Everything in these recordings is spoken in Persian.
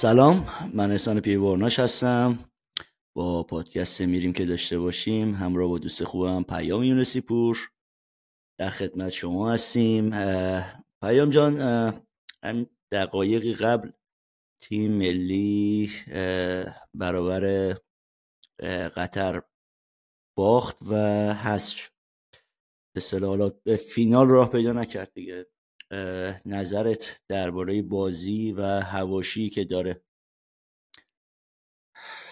سلام من احسان پیوارناش هستم. با پادکست میریم که داشته باشیم همراه با دوست خوبم پیام یونسی پور در خدمت شما هستیم. پیام جان دقایقی قبل تیم ملی برابر قطر باخت و حذف شد. به فینال راه پیدا نکرد دیگه. نظرت درباره بازی و هواشی که داره؟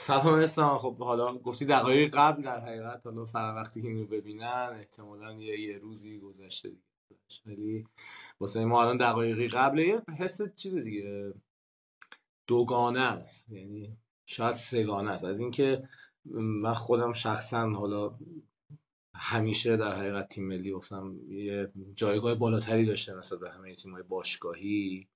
سلام اسلام خب حالا گفتی دقایق قبل در حقیقت حالا فقط وقتی که اینو ببینن احتمالا یه, یه روزی گذشته دیگه. ولی واسه ما الان دقایقی قبل یه حس چیز دیگه دوگانه است. یعنی شاید سگانه است. از اینکه من خودم شخصا حالا همیشه در حقیقت تیم ملی واسم یه جایگاه بالاتری داشته مثلا به همه تیم‌های باشگاهی.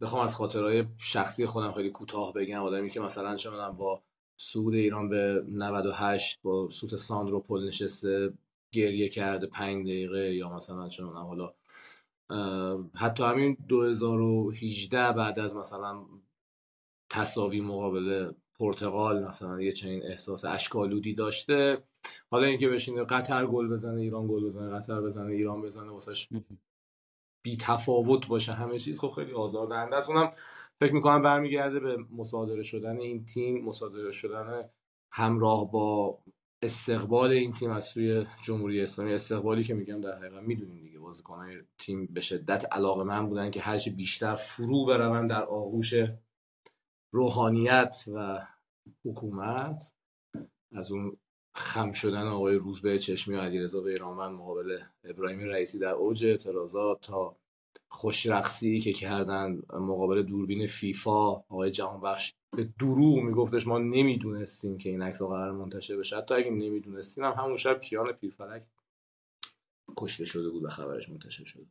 بخوام از خاطرهای شخصی خودم خیلی کوتاه بگم. آدمی که مثلا چه با سود ایران به 98 با سوت ساندرو پل نشسته گریه کرده پنج دقیقه یا مثلا چه حالا حتی همین 2018 بعد از مثلا تصاوی مقابل پرتغال مثلا یه چنین احساس اشکالودی داشته. حالا اینکه بشینه قطر گل بزنه ایران گل بزنه قطر بزنه ایران بزنه واسش بی تفاوت باشه همه چیز. خب خیلی آزاردهنده است. اونم فکر می‌کنم برمیگرده به مصادره شدن این تیم مصادره شدن همراه با استقبال این تیم از سوی جمهوری اسلامی. استقبالی که میگم در حقیقت می‌دونیم دیگه بازیکنان تیم به شدت علاقه من بودن که هرچی بیشتر فرو بروند در آغوش روحانیت و حکومت. از اون خم شدن آقای روزبه چشمی و علیرضا بیرانوند مقابل ابراهیم رئیسی در اوج اعتراضات تا خوشرقصی که کردن مقابل دوربین فیفا آقای جهانبخش به دروغ میگفتش ما نمی‌دونستیم که این عکس قرار منتشر بشه. حتی اگه نمی‌دونستیم هم همون شب کیان پیرفلک کشته شده بود و خبرش منتشر شده.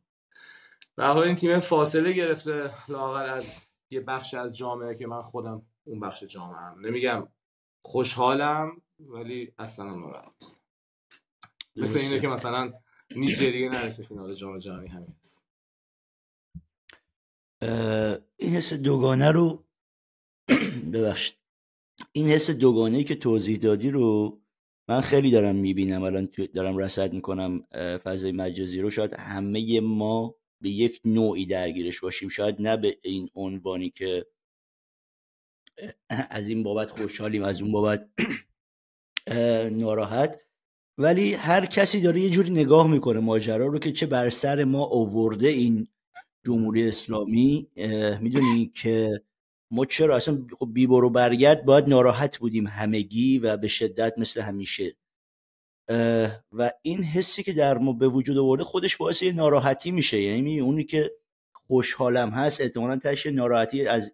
به حال این تیم فاصله گرفته لاقل از یه بخش از جامعه که من خودم اون بخش جامعه هم نمیگم خوشحالم ولی اصلا ناراحت نیستم. مثل اینه که مثلا نیجریه نرسه فینال جام جهانی همین است. این حس دوگانه رو ببخشید. این حس دوگانه که توضیح دادی رو من خیلی دارم می‌بینم. الان دارم رصد می‌کنم فضای مجازی رو. شاید همه ما به یک نوعی درگیرش باشیم. شاید نه به این عنوانی که از این بابت خوشحالیم از اون بابت ناراحت. ولی هر کسی داره یه جوری نگاه می‌کنه ماجرا رو که چه بر سر ما آورده این جمهوری اسلامی. می‌دونی که ما چرا اصلا خب بی برو برگرد باید ناراحت بودیم همگی و به شدت مثل همیشه. و این حسی که در ما به وجود آورده خودش باعث یه ناراحتی میشه. یعنی اونی که خوشحالم هست احتمالا تش ناراحتی از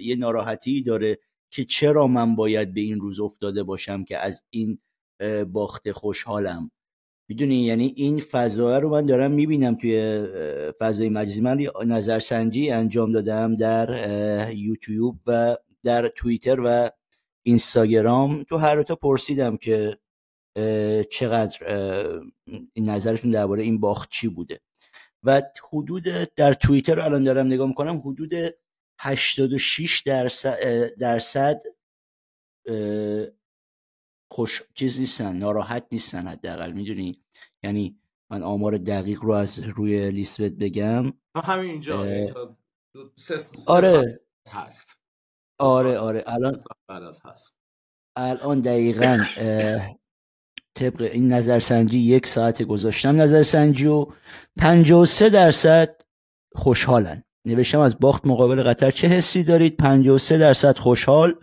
یه ناراحتی داره. که چرا من باید به این روز افتاده باشم که از این باخت خوشحالم. می‌دونی؟ یعنی این فضا رو من دارم می‌بینم توی فضای مجازی. من نظرسنجی انجام دادم در یوتیوب و در توییتر و اینستاگرام. تو هر تا پرسیدم که چقدر نظرتون درباره این باخت چی بوده. و حدود در توییتر الان دارم نگاه می‌کنم حدود 86 درصد, درصد خوش چیز نیستن ناراحت نیستن حداقل می‌دونی؟ یعنی من آمار دقیق رو از روی لیست بگم. همینجا آره. هست. آره آره. الان الان دقیقا طبق این نظرسنجی یک ساعت گذاشتم نظرسنجی و 53 درصد خوشحالن. نوشتم از باخت مقابل قطر چه حسی دارید؟ 53 درصد خوشحال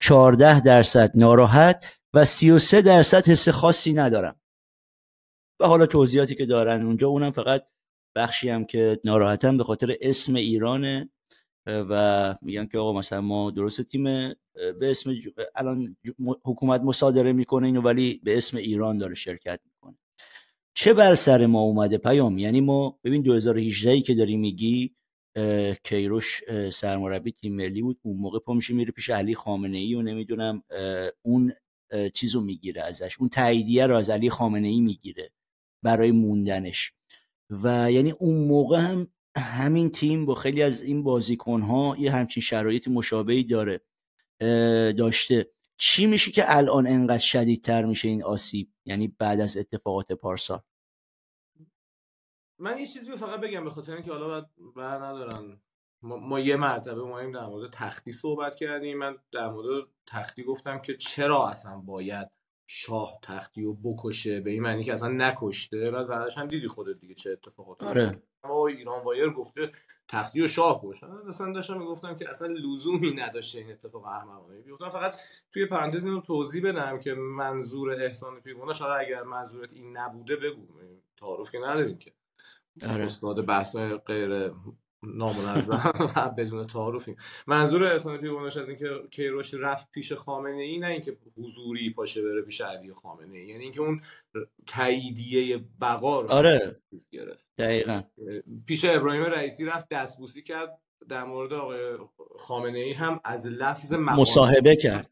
14 درصد ناراحت و 33 درصد حس خاصی ندارم. و حالا توضیحاتی که دارن اونجا اونم فقط بخشی هم که ناراحتم به خاطر اسم ایرانه و میگن که آقا مثلا ما درست تیم به اسم الان حکومت مصادره می‌کنه اینو ولی به اسم ایران داره شرکت می‌کنه. چه بر سر ما اومده پیام؟ یعنی ما ببین 2018 ای که داری میگی کیروش سرمربی تیم ملی بود. اون موقع پا میشه میره پیش علی خامنه ای و نمی‌دونم اون چیزو می‌گیره ازش. اون تاییدیه رو از علی خامنه ای می‌گیره برای موندنش. و یعنی اون موقع هم همین تیم با خیلی از این بازیکن ها یه همچین شرایط مشابهی داره داشته. چی میشه که الان انقدر شدیدتر میشه این آسیب؟ یعنی بعد از اتفاقات پارسال. من یه چیزی فقط بگم به خاطر اینکه حالا بر ندارن. ما, ما یه مرتبه اومدیم در مورد تختی صحبت کردیم. من در مورد تختی گفتم که چرا اصلا باید شاه تختی رو بکشه؟ به این معنی که اصلا نکشته. بعد بعدش هم دیدی خودت دیگه چه اتفاقاتی آره. ما ایران وایر گفته تختی و شاه کشت اصلا داشتم می‌گفتم که اصلا لزومی نداشته این اتفاق احمقانه. گفتم فقط توی پرانتز اینو توضیح بدم که منظور احسان پیگونه شاید اگر منظورت این نبوده بگو. تعارف که نداریم که. آره. استاد بحث غیر نامنظم و بدون تعارفیم. منظور احسان پیگونش از اینکه کیروش رفت پیش خامنه ای نه اینکه حضوری پاشه بره پیش علی خامنه ای. یعنی اینکه اون تاییدیه بقا رو آره. گرفت. دقیقا. پیش ابراهیم رئیسی رفت دستبوسی کرد. در مورد آقای خامنه ای هم از لفظ مقام مصاحبه کرد.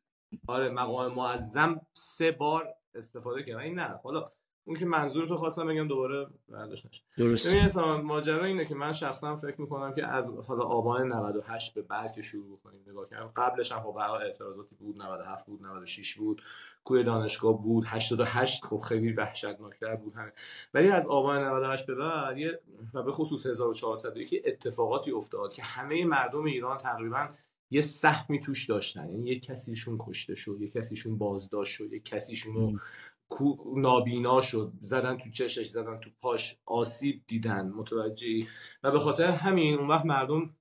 آره مقام معظم سه بار استفاده کرد. این نه حالا اون که منظور تو خواستم بگم دوباره برداشت نشه. درست ماجرا اینه که من شخصا فکر می‌کنم که از حالا آبان 98 به بعد که شروع کنیم نگاه کردم قبلش هم خب اعتراضاتی بود 97 بود 96 بود کوی دانشگاه بود 88 خب خیلی وحشتناکتر بود همه ولی از آبان 98 به بعد و به خصوص 1400 یکی اتفاقاتی افتاد که همه مردم ایران تقریبا یه سهمی توش داشتن. یعنی یه کسیشون کشته شد یه کسیشون بازداشت شد یه کسیشون نابینا شد. زدن تو چشش زدن تو پاش آسیب دیدن. متوجهی؟ و به خاطر همین اون وقت مردم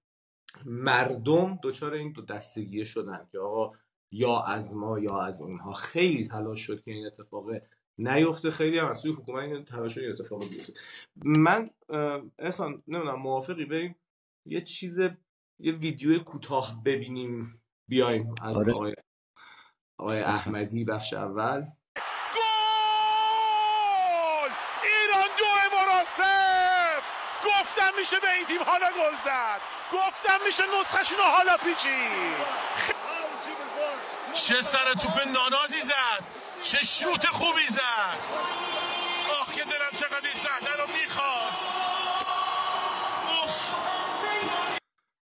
مردم دچار این دو دستگیه شدن که آقا یا از ما یا از اونها. خیلی تلاش شد که این اتفاق نیفته. خیلی هم از سوی حکومت این تلاش این اتفاق بیفته. من احسان نمی‌دونم موافقی؟ بریم یه چیز یه ویدیو کوتاه ببینیم. بیایم از آره. آقای, آقای احمدی بخش اول. میشه به این تیم حالا گل زد. گفتم میشه نسخشون حالا پیچی چه سر توپ نانازی زد. چه شوت خوبی زد. آخ که دلم چقدر این صحنه رو می‌خواست.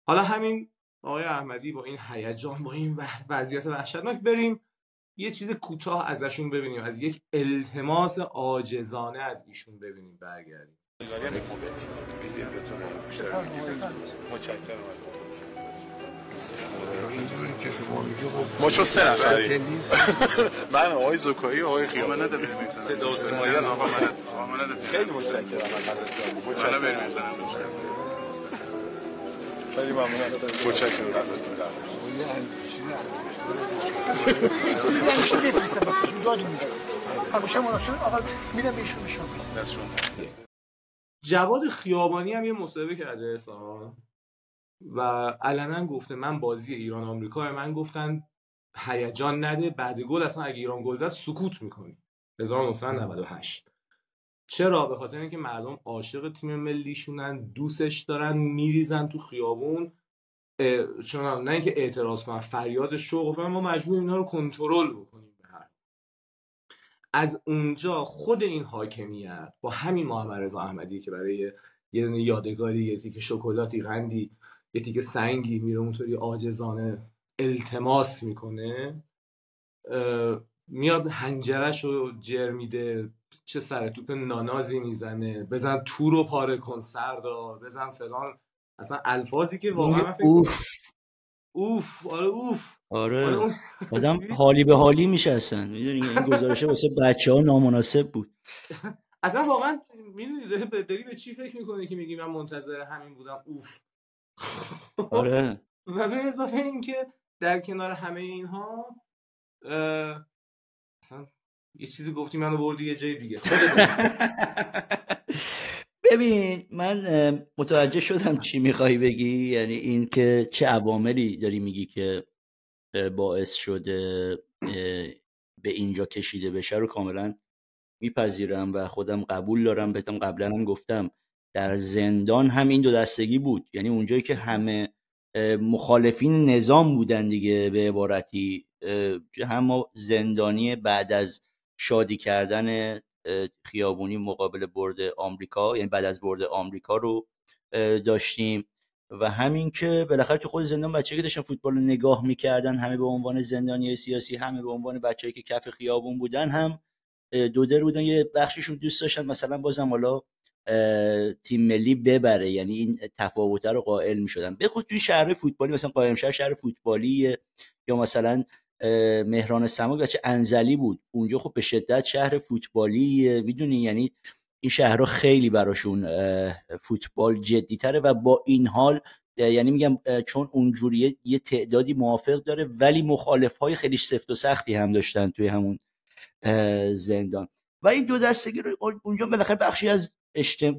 حالا همین آقای احمدی با این هیجان با این وضعیت وحشتناک بریم یه چیز کوتاه ازشون ببینیم. از یک التماس عاجزانه از ایشون ببینیم برگردیم. ما چون سه نفریم. من آقای زکایی آقای خیام. من نداره صدا و سیمایی خیلی متشکرم. چرا بریم خیلی ممنونم. متشکرم. ازتون جواد خیابانی هم یه مصاحبه کرده احسان. و علنا گفته من بازی ایران آمریکا من گفتن هیجان نده بعد گل اصلا اگه ایران گل زد سکوت می‌کنی. 1998 چرا؟ به خاطر اینکه مردم عاشق تیم ملیشونن دوستش دارن میریزن تو خیابون. چون نه اینکه اعتراض کنن فریاد شوق ما مجبور اینا رو کنترل بکنیم. از اونجا خود این حاکمیت با همین محمد رضا احمدی که برای یه دونه یادگاری یه تیکه شکلاتی قندی یه تیکه سنگی میره اونطوری عاجزانه التماس می‌کنه میاد هنجرش رو جر میده چه سر توپ نانازی می‌زنه بزن تو رو پاره کن سردار بزن فلان. اصلا الفاظی که واقعا اوف. اوف آره اوف. آره, آره، آدم حالی به حالی میشه اصلا می‌دونی این گزارشه واسه بچه ها نامناسب بود. اصلا واقعا می‌دونی داری به چی فکر می‌کنی که میگی من منتظر همین بودم؟ اوف. آره. و به اضافه اینکه در کنار همه اینها اصلا یه چیزی گفتی منو بردی یه جای دیگه. ببین من متوجه شدم چی می‌خوای بگی. یعنی این که چه عواملی داری میگی که باعث شده به اینجا کشیده بشه رو کاملا میپذیرم و خودم قبول دارم. بهتم قبلا هم گفتم در زندان هم این دو دستگی بود. یعنی اونجایی که همه مخالفین نظام بودن دیگه به عبارتی هم زندانی بعد از شادی کردن خیابونی مقابل برد آمریکا یعنی بعد از برد آمریکا رو داشتیم. و همین که بالاخره تو خود زندان بچه که داشتن فوتبال رو نگاه می‌کردن همه به عنوان زندانی سیاسی همه به عنوان بچه‌ای که کف خیابون بودن هم دو در بودن یه بخششون دوست داشتن مثلا بازم حالا تیم ملی ببره یعنی این تفاوت رو قائل می‌شدن. به خود توی شهر فوتبالی مثلا قائم شهر شهر فوتبالی یا مثلا مهران سماک بچه انزلی بود. اونجا خب به شدت شهر فوتبالی می‌دونی؟ یعنی این شهرها خیلی براشون فوتبال جدی تره و با این حال یعنی میگم چون اونجوری یه تعدادی موافق داره ولی مخالف های خیلی سفت و سختی هم داشتن توی همون زندان. و این دو دستگی رو اونجا بالاخره بخشی از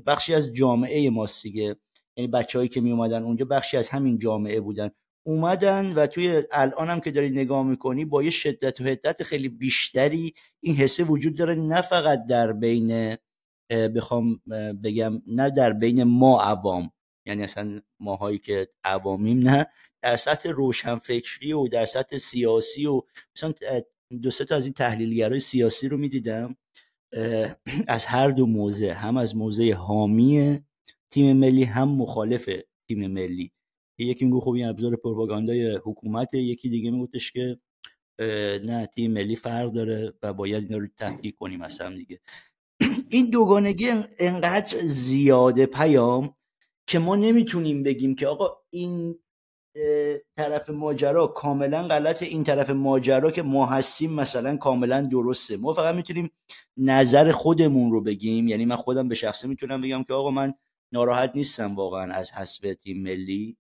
بخشی از جامعه ماست دیگه. یعنی بچههایی که می اومدن اونجا بخشی از همین جامعه بودن. اومدن و توی الان هم که داری نگاه می‌کنی با یه شدت و حدت خیلی بیشتری این حسه وجود داره نه فقط در بین بخوام بگم نه در بین ما عوام یعنی اصلا ماهایی که عوامیم نه در سطح روشنفکری و در سطح سیاسی و مثلا دو تا از این تحلیلگرای سیاسی رو می‌دیدم از هر دو موزه هم از موزه حامی تیم ملی هم مخالف تیم ملی. یکی میگو خب این ابزار پروپاگاندای حکومت یکی دیگه میگوتش که نه تیم ملی فرق داره و باید اینا رو تفکیک کنیم مثلا دیگه. این دوگانگی انقدر زیاده پیام که ما نمی‌تونیم بگیم که آقا این طرف ماجرا کاملا غلط این طرف ماجرا که ما هستیم مثلا کاملا درسته. ما فقط می‌تونیم نظر خودمون رو بگیم. یعنی من خودم به شخصه می‌تونم بگم که آقا من ناراحت نیستم واقعا از حذف تیم ملی.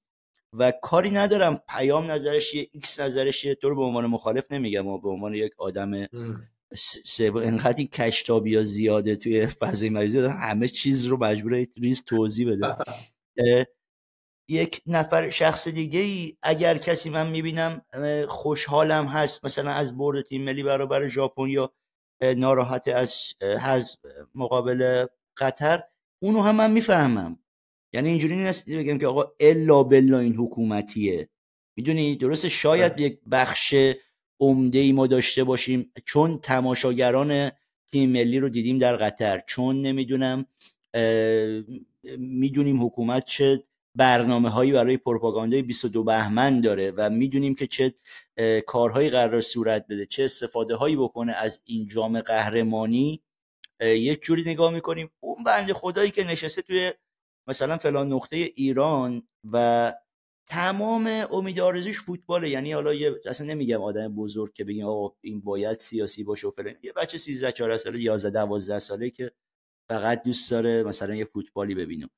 و کاری ندارم. پیام نظرش یه ایکس نظرش یه تو رو به عنوان مخالف نمیگم و به عنوان یک آدم سوم انقدر این کج‌تابی ها زیاده توی فضای مجازی همه چیز رو مجبور ریز توضیح بده. یک نفر شخص دیگه ای اگر کسی من می‌بینم خوشحالم هست. مثلا از برد تیم ملی برابر ژاپن یا ناراحت از حذف مقابل قطر اونو هم من می‌فهمم. یعنی اینجوری نیست بگم که آقا الا بلا این حکومتیه. می‌دونی؟ درست شاید یک بخش عمده ای ما داشته باشیم. چون تماشاگران تیم ملی رو دیدیم در قطر. چون نمی‌دونم می‌دونیم حکومت چه برنامه هایی برای پروپاگاندای 22 بهمن داره و می‌دونیم که چه کارهایی قرار صورت بده چه استفاده هایی بکنه از این جام قهرمانی. یک جوری نگاه می‌کنیم. اون بنده خدایی که نشسته توی مثلا فلان نقطه ایران و تمام امید آرزوش فوتباله. یعنی حالا یه اصلا نمیگم آدم بزرگ که بگیم آقا این باید سیاسی باشه و فلان. یه بچه 13 14 ساله 11 12 ساله که فقط دوست داره مثلا یه فوتبالی ببینه.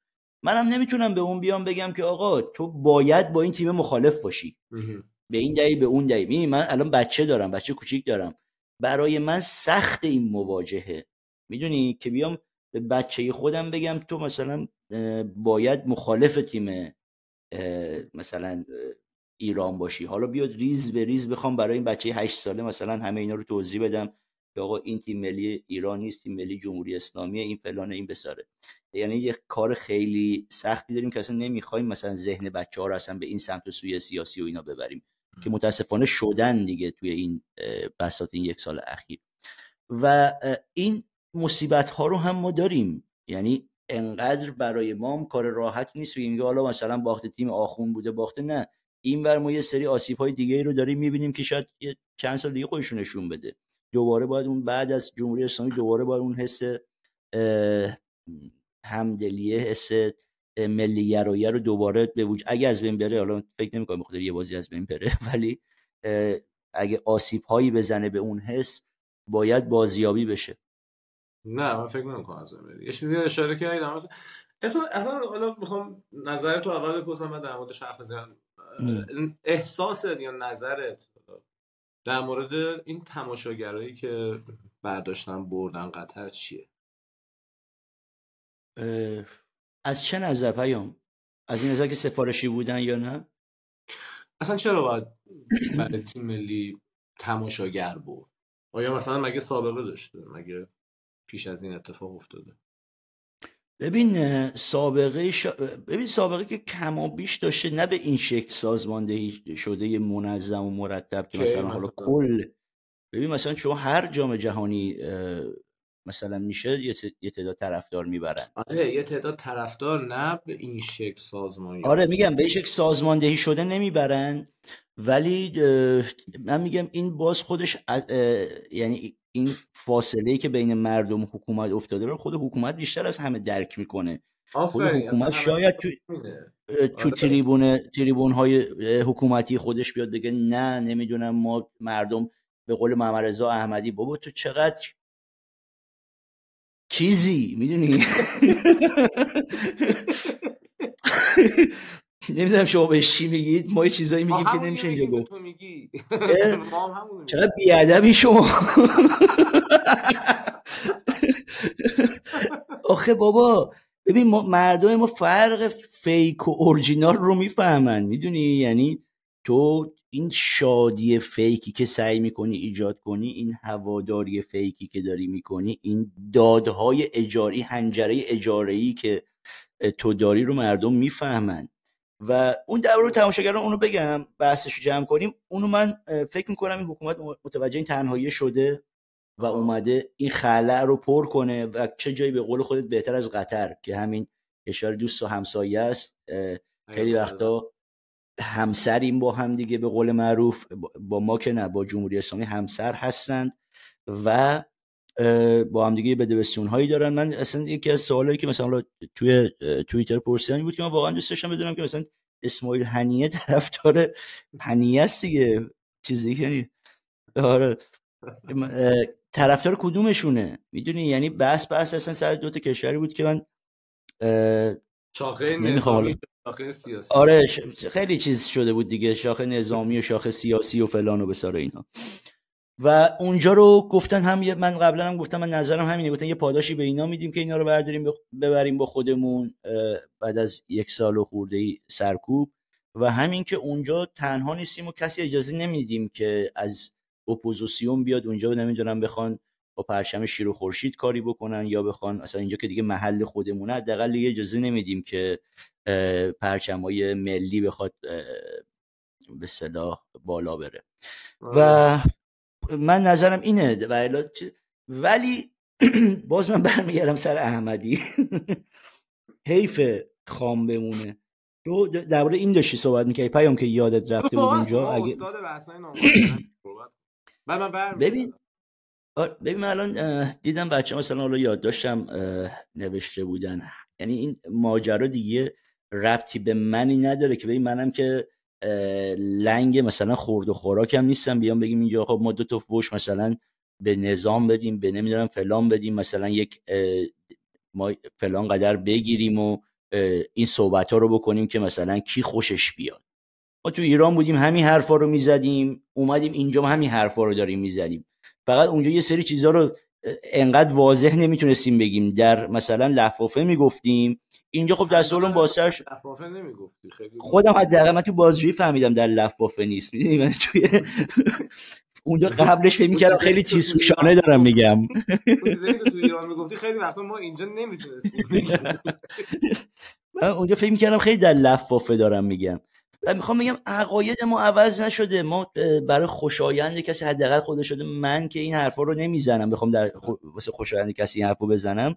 منم نمی‌تونم به اون بیام بگم که آقا تو باید با این تیم مخالف باشی. به این دلیل به اون دلیل. من الان بچه دارم بچه کوچیک دارم. برای من سخت این مواجهه. می‌دونی؟ که بیام به بچه خودم بگم تو مثلا باید مخالف تیم مثلا ایران باشی. حالا بیاد ریز به ریز بخوام برای این بچه هشت ساله مثلا همه اینا رو توضیح بدم که آقا این تیم ملی ایران نیست تیم ملی جمهوری اسلامی این فلان این بساره. یعنی یه کار خیلی سختی داریم که اصلا نمی‌خوایم مثلا ذهن بچه ها رو اصلا به این سمت و سوی سیاسی و اینا ببریم که متاسفانه شدن دیگه توی این بساط این یک سال اخیر. و این مصیبت ها رو هم ما داریم. یعنی انقدر برای ما هم کار راحت نیست بگیم حالا مثلا باخته تیم آخون بوده باخته نه. این بر ما یه سری آسیب های دیگه رو داریم می‌بینیم که شاید یه چند سال دیگه خودشون نشون بده. دوباره باید اون بعد از جمهوری اسلامی دوباره باید اون حس همدلیه حس ملی رو دوباره به وجود اگه از بین بره حالا فکر نمی‌کنم بخاطر یه بازی از بین بره ولی اگه آسیب هایی بزنه به اون حس باید بازیابی بشه. نه من فکر نمی‌کنم از بین یه چیزی اشاره کردی در اصلا اصلا حالا می‌خوام نظر تو اول بپرسم من در مورد حرف بزنم. احساس یا نظرت در مورد این تماشاگرایی که برداشتن بردن قطر چیه؟ از چه نظر پیام؟ از این نظر که سفارشی بودن یا نه؟ اصلا چرا باید برای تیم ملی تماشاگر برد؟ آیا مثلا مگه سابقه داشته؟ مگه پیش از این اتفاق افتاده. ببین سابقه ببین سابقه که کما بیش داشته نه به این شکل سازماندهی شده منظم و مرتب که مثلا حالا کل ببین مثلا شما هر جام جهانی مثلا میشه یه تعداد طرفدار می‌برن. آره یه تعداد طرفدار نه به این شکل سازمانی آره میگم به شکل سازماندهی شده نمی‌برن ولی من میگم این باز خودش یعنی این فاصله که بین مردم و حکومت افتاده رو خود حکومت بیشتر از همه درک می‌کنه. خود حکومت شاید تو تو آره. تریبون تریبون های حکومتی خودش بیاد بگه نه نمی‌دونم ما مردم به قول محمد رضا احمدی بابا تو چقدر چیزی می‌دونی؟ نمی‌دونم شما بهش چی میگید ما یه چیزایی میگیم که نمیشه اینجا گفت. چقدر بیادبی شما. آخه بابا ببین ما مردم ما فرق فیک و اورجینال رو می‌فهمن می‌دونی؟ یعنی تو این شادی فیکی که سعی می‌کنی ایجاد کنی این هواداری فیکی که داری می‌کنی این دادهای اجاری هنجره اجاره که تو داری رو مردم می‌فهمن. و اون در رو تماشاگران اونو بگم بحثش جمع کنیم. اونو من فکر می‌کنم این حکومت متوجه این تنهایی شده و اومده این خلع رو پر کنه و چه جایی به قول خودت بهتر از قطر که همین کشور دوست و همسایه است. خیلی وقتا همسریم با هم دیگه به قول معروف با ما که نه با جمهوری اسلامی همسر هستند و با هم دیگه بدبستون هایی دارن. من اصلا یکی از سوالایی که مثلا توی توییتر پرسیدن بود که من واقعا دوست داشتم بدونم که مثلا اسماعیل هنیه طرفدار هنیه است دیگه. چیزی که آره. طرفدار کدومشونه؟ می‌دونی؟ یعنی بحث بحث اصلا سر دو تا کشوری بود که من شاخه نظامی شاخه سیاسی. آره خیلی چیز شده بود دیگه. شاخه نظامی و شاخه سیاسی و فلان و بسار اینا. و اونجا رو گفتن هم من قبلا هم گفتم من نظرم همینه. گفتن یه پاداشی به اینا میدیم که اینا رو برداریم ببریم با خودمون بعد از یک سال و خورده سرکوب. و همین که اونجا تنها نیستیم و کسی اجازه نمیدیم که از اپوزیسیون بیاد اونجا نمی‌دونم بخوان با پرچم شیر و خورشید کاری بکنن یا بخوان اصلا اینجا که دیگه محل خودمونه حداقل یه اجازه نمیدیم که های ملی بخواد به صلاح بالا بره. و آره. من نظرم اینه و ولی باز من برمیگردم سر احمدی. حیف خام بمونه. تو درباره این داشتی صحبت می‌کردی پیام که یادت رفته بود اونجا اگه ببین ببین من الان دیدم بچه مثلا حالا یاد داشتم نوشته بودن. یعنی این ماجرا دیگه ربطی به منی نداره که ببین منم که لنگ مثلا خورد و خوراکم نیستم بیام بگیم اینجا خب ما دو تا فوش مثلا به نظام بدیم به نمی‌دونم فلان بدیم. مثلا یک ما فلان قدر بگیریم و این صحبت ها رو بکنیم که مثلا کی خوشش بیاد. ما تو ایران بودیم همین حرفا رو می‌زدیم. اومدیم اینجا همین حرفا رو داریم می‌زدیم فقط اونجا یه سری چیزها رو انقدر واضح نمی‌تونستیم بگیم. در مثلا لفافه می‌گفتیم. اینجا خب دست اولم باسرش لفافه نمی‌گفتی خیلی خودم حداقل من تو بازجویی فهمیدم در لفافه نیست. می‌دونی من توی اونجا قبلش فکر می‌کردم خیلی تیزهوشانه دارم میگم. تو ایران می‌گفتی خیلی وقتا ما اینجا نمی‌تونستیم من اونجا فکر می‌کردم خیلی در لفافه دارم میگم. و می‌خوام بگم عقاید ما عوض نشده. ما برای خوشایند کسی حداقل خود شده. من که این حرفا رو نمی‌زنم. بخوام در واسه خوشایند کسی این حرفو بزنم.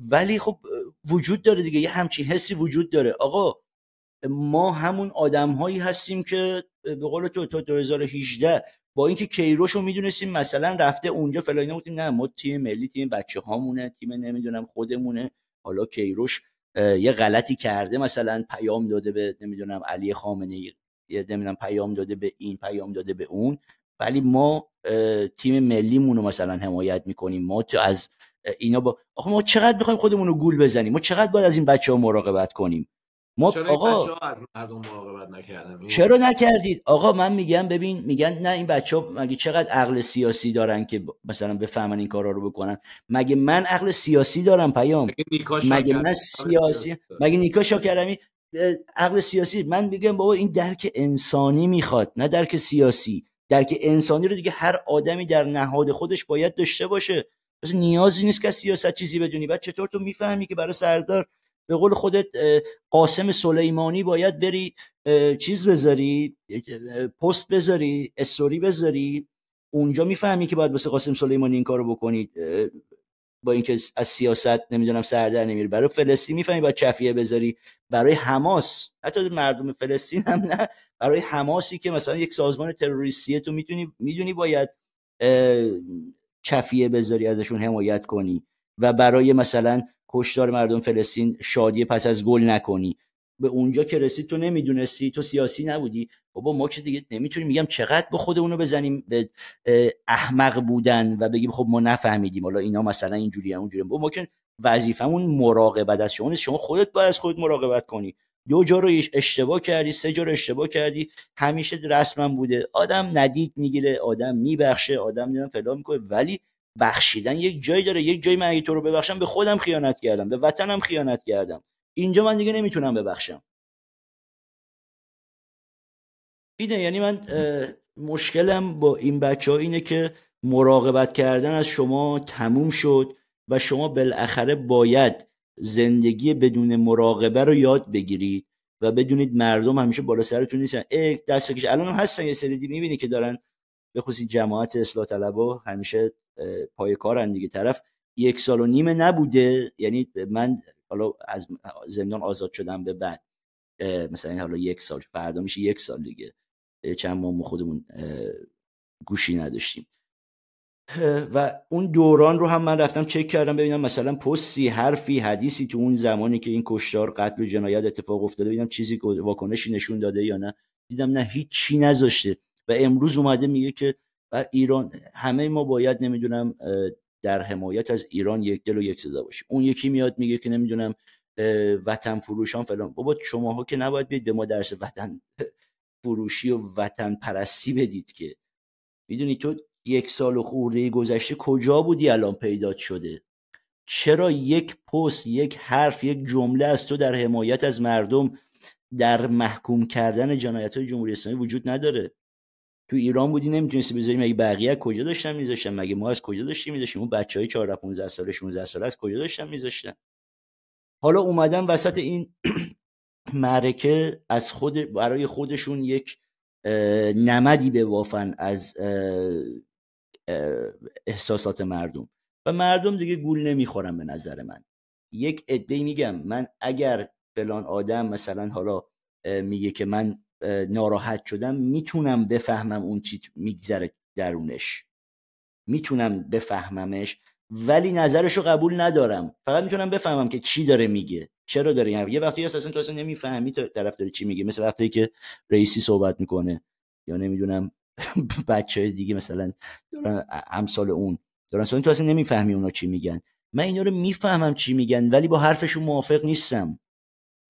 ولی خب وجود داره دیگه یه همچین حسی وجود داره. آقا ما همون آدم هایی هستیم که به قول تو تا 2018 با اینکه کیروش رو می‌دونستیم مثلا رفته اونجا فلان بودیم. نه ما تیم ملی تیم بچه هامونه تیم نمی‌دونم خودمونه. حالا کیروش یه غلطی کرده مثلا پیام داده به نمی‌دونم علی خامنه ای نمی‌دونم پیام داده به این پیام داده به اون. ولی ما تیم ملیمون رو مثلا حمایت می‌کنیم. ما تو از اینا با آخه ما چقدر می‌خوایم خودمون رو گول بزنیم؟ ما چقدر باید از این بچه ها مراقبت کنیم؟ ما چرا آقا از مردم مراقبت نکردن؟ چرا نکردید؟ آقا من میگم ببین میگن نه این بچه ها مگه چقدر عقل سیاسی دارن که مثلا بفهمن این کارا رو بکنن؟ مگه من عقل سیاسی دارم پیام؟ مگه من سیاسی مگه نیکا شاکرمی عقل سیاسی؟ من میگم بابا این درک انسانی می‌خواد نه درک سیاسی. درک انسانی رو دیگه هر آدمی در نهاد خودش باید داشته باشه. نیازی نیست که سیاست چیزی بدونی. بعد چطور تو می‌فهمی که برای سردار به قول خودت قاسم سلیمانی باید بری چیز بذاری پست بذاری استوری بذاری. اونجا می‌فهمی که باید واسه قاسم سلیمانی این کارو بکنید با اینکه از سیاست نمی‌دونم سردر نمیری برای فلسطین می‌فهمی باید چفیه بذاری. برای حماس حتی مردم فلسطین هم نه برای حماسی که مثلا یک سازمان تروریستیه تو می‌تونی می‌دونی باید چفیه بذاری ازشون حمایت کنی و برای مثلا کشتار مردم فلسطین شادی پس از گل نکنی. به اونجا که رسید تو نمی‌دونستی تو سیاسی نبودی. بابا ما که دیگه نمی‌تونیم میگم چقدر به خودمونو بزنیم به احمق بودن و بگیم خب ما نفهمیدیم. حالا اینا مثلا اینجوری اونجوری. ما که وظیفمون مراقبت از شما نیست. شما خودت باید از خودت مراقبت کنی. دو جا رو اشتباه کردی سه جا رو اشتباه کردی. همیشه رسمم بوده. آدم ندید می‌گیره آدم میبخشه آدم نمی‌دونم فلان می‌کنه. ولی بخشیدن یک جایی داره. یک جایی من اگه تو رو ببخشم به خودم خیانت کردم به وطنم خیانت کردم. اینجا من دیگه نمی‌تونم ببخشم. اینه. یعنی من مشکلم با این بچه ها اینه که مراقبت کردن از شما تموم شد و شما بالاخره باید زندگی بدون مراقبه رو یاد بگیرید و بدونید مردم همیشه بالا سرتون نیستن. دست بکش الان هم هستن یه سری می‌بینی که دارن به خصوص جماعت اصلاح طلبا همیشه پای کارن دیگه. طرف یک سال و نیمه نبوده یعنی من حالا از زندان آزاد شدم به بعد. مثلا حالا یک سال فردا میشه یک سال دیگه. چند ماه خودمون گوشی نداشتیم. و اون دوران رو هم من رفتم چک کردم ببینم مثلا پستی حرفی حدیثی تو اون زمانی که این کشتار قتل و جنایت اتفاق افتاده ببینم چیزی واکنشی نشون داده یا نه. دیدم نه هیچی نذاشته. و امروز اومده میگه که ایران همه ما باید نمی‌دونم در حمایت از ایران یک دل و یک صدا باشیم. اون یکی میاد میگه که نمی‌دونم وطن فروشان فلان. بابا شماها که نباید بیاید به ما درس وطن فروشی و وطن پرستی بدید که. می‌دونی تو یک سال و خورده گذشته کجا بودی الان پیدا شده؟ چرا یک پست یک حرف یک جمله از تو در حمایت از مردم در محکوم کردن جنایت های جمهوری اسلامی وجود نداره؟ تو ایران بودی نمی‌تونستی بذاری مگه بقیه کجا داشتن میذاشتن؟ مگه ما از کجا داشتیم میذاشتیم؟ اون بچهای 14 15 ساله 16 ساله از کجا داشتن میذاشتن؟ حالا اومدن وسط این معرکه از خود برای خودشون یک نمدی به وافن از احساسات مردم. و مردم دیگه گول نمی‌خورن به نظر من. یک عده میگم من اگر فلان آدم مثلا حالا میگه که من ناراحت شدم می‌تونم بفهمم اون چی میگذره درونش. می‌تونم بفهممش ولی نظرش رو قبول ندارم. فقط می‌تونم بفهمم که چی داره میگه. چرا داره یه وقتی اساسا تو اصلا نمی‌فهمی طرف داره چی میگه. مثل وقتی که رئیسی صحبت می‌کنه. یا نمی‌دونم بچه دیگه مثلا دارن امثال اون دارن سوال تو اصلا نمی‌فهمی اونا چی میگن. من اینا رو می‌فهمم چی میگن ولی با حرفشون موافق نیستم.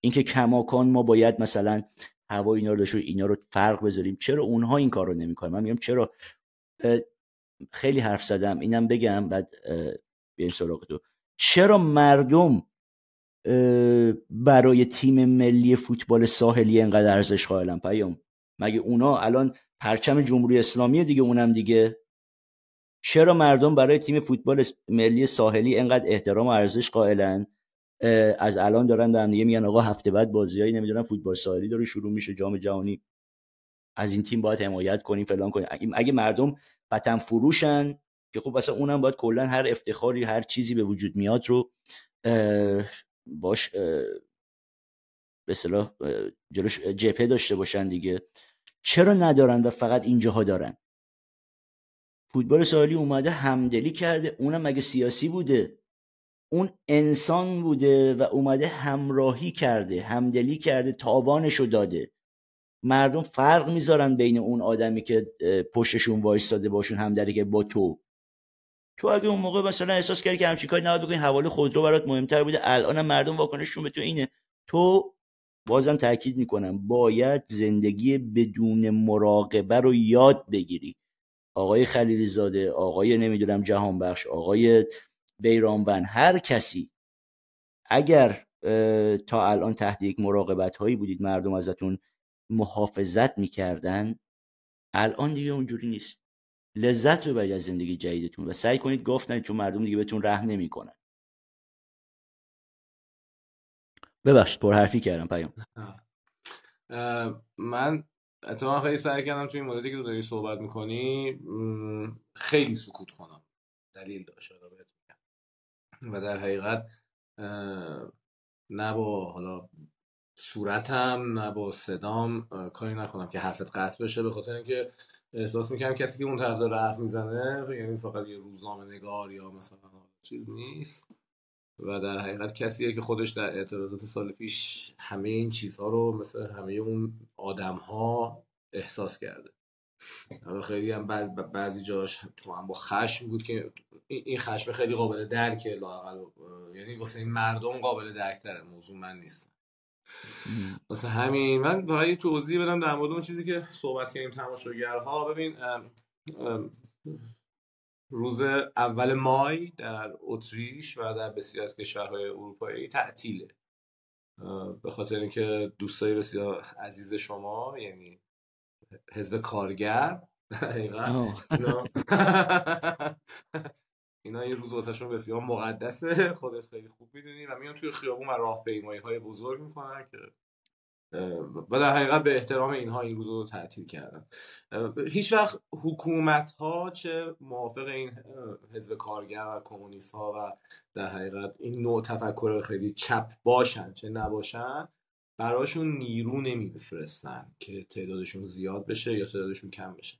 اینکه کماکان ما باید مثلا هوا اینا رو اینا رو فرق بذاریم. چرا اونها این کار رو نمی‌کنن؟ من میگم چرا؟ خیلی حرف زدم اینم بگم بعد بیاین سراغ تو. چرا مردم برای تیم ملی فوتبال ساحلی انقدر ارزش قائلن؟ پیام. مگه اونا الان پرچم جمهوری اسلامی دیگه اونم دیگه. چرا مردم برای تیم فوتبال ملی ساحلی انقدر احترام و ارزش قائلن؟ از الان دارن هم دیگه میگن آقا هفته بعد بازیایی نمی‌دونم فوتبال ساحلی داره شروع میشه جام جهانی. از این تیم باید حمایت کنیم فلان کنیم. اگه مردم وطن فروشن که خب مثلا اونم باید کلا هر افتخاری هر چیزی به وجود میاد رو باش به صلاح جلوش جپه داشته باشن دیگه. چرا ندارن و فقط اینجاها دارن؟ فوتبال سالی اومده همدلی کرده اونم مگه سیاسی بوده. اون انسان بوده و اومده همراهی کرده همدلی کرده تاوانشو داده. مردم فرق می‌ذارن بین اون آدمی که پشتشون وایستاده باشون همدلی که با تو. تو اگه اون موقع مثلا احساس کردی که همچین کاری نباید بکنی حواله خودرو برات مهمتر بوده الان مردم واکنششون به تو اینه. تو بازم تاکید می‌کنم. باید زندگی بدون مراقبه رو یاد بگیری. آقای خلیلی زاده آقای نمی‌دونم جهانبخش آقای بیرانبن هر کسی اگر تا الان تحت یک مراقبت هایی بودید مردم ازتون محافظت می‌کردن الان دیگه اونجوری نیست. لذت ببرید از زندگی جدیدتون و سعی کنید گفت چون مردم دیگه بهتون رحم نمی‌کنن. ببخشید پر حرفی کردم پیام. من اتفاقا خیلی سعی کردم توی این موردی که داری صحبت می‌کنی خیلی سکوت کنم. دلیل داشت و در حقیقت نه با حالا صورتم نه با صدام کاری نکنم که حرفت قطع بشه به خاطر اینکه احساس می‌کنم کسی که اون طرف داره حرف می‌زنه یعنی فقط یه روزنامه نگار یا مثلا چیز نیست. و در حقیقت کسیه که خودش در اعتراضات سال پیش همه این چیزها رو مثل همه اون آدم ها احساس کرده. خیلی هم بعضی جاش تو هم با خشم بود که این خشم خیلی قابل درکه لاقل یعنی واسه این مردم قابل درک تره موضوع من نیست. واسه همین من باید توضیح بدم در مورد اون چیزی که صحبت کردیم تماشاگرها. ببین روز اول مای در اتریش و در بسیار از کشورهای اروپایی تعطیله. به خاطر اینکه دوستای بسیار عزیز شما یعنی حزب کارگر اینا یه روز واسهشون بسیار مقدسه. خودت خیلی خوب می‌دونی و میان توی خیابون و راهپیمایی های بزرگ می‌کنن که و در حقیقت به احترام اینها این روز رو تعطیل کردن هیچ وقت حکومت ها چه موافق این حزب کارگر و کمونیست ها و در حقیقت این نوع تفکر خیلی چپ باشن چه نباشن براشون نیرو نمیفرستن که تعدادشون زیاد بشه یا تعدادشون کم بشه.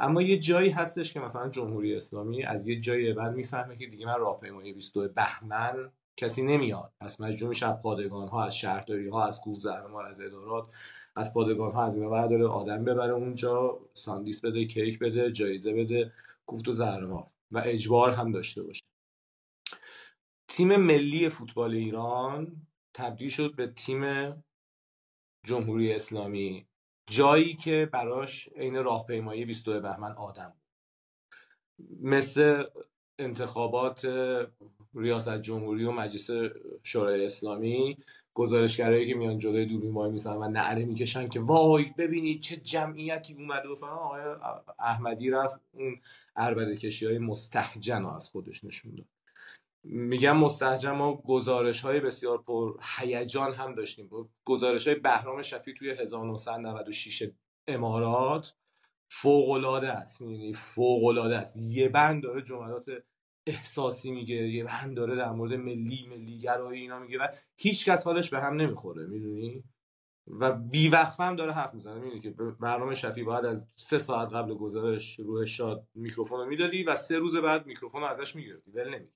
اما یه جایی هستش که مثلا جمهوری اسلامی از یه جایی بعد می‌فهمه که دیگه من راهپیمایی 22 بهمن کسی نمیاد. پس مجبور میشه پادگان ها از شهرداری ها از کوه از ادارات از پادگان ها از این داره آدم ببره اونجا ساندیس بده کیک بده جایزه بده کوفت و زهرمار و اجبار هم داشته باشه. تیم ملی فوتبال ایران تبدیل شد به تیم جمهوری اسلامی جایی که براش عین راهپیمایی 22 بهمن آدم مثل انتخابات ریاست جمهوری و مجلس شورای اسلامی گزارشگرایی که میان جلوی دوربین وای میسن و نعره می‌کشن که وای ببینید چه جمعیتی اومده و فلان. آقای احمدی رفت اون عربده کشی های مستحجن از خودش نشون داد. میگم مستحجن ما گزارش های بسیار پر هیجان هم داشتیم. گزارش های بهرام شفی توی 1996 امارات فوق العاده است. می‌دونی؟ فوق العاده است. یه بند داره جملات احساسی میگه یه بند داره در مورد ملی ملی گرایی اینا میگه و هیچ کس حالش به هم نمی‌خوره می‌دونی؟ و بیوقفه هم داره حرف می‌زنه می‌دونی که برنامه شفی باید از سه ساعت قبل گزارش روح شاد میکروفون رو می‌دادی و سه روز بعد میکروفون رو ازش می‌گرفتی ول نمیگی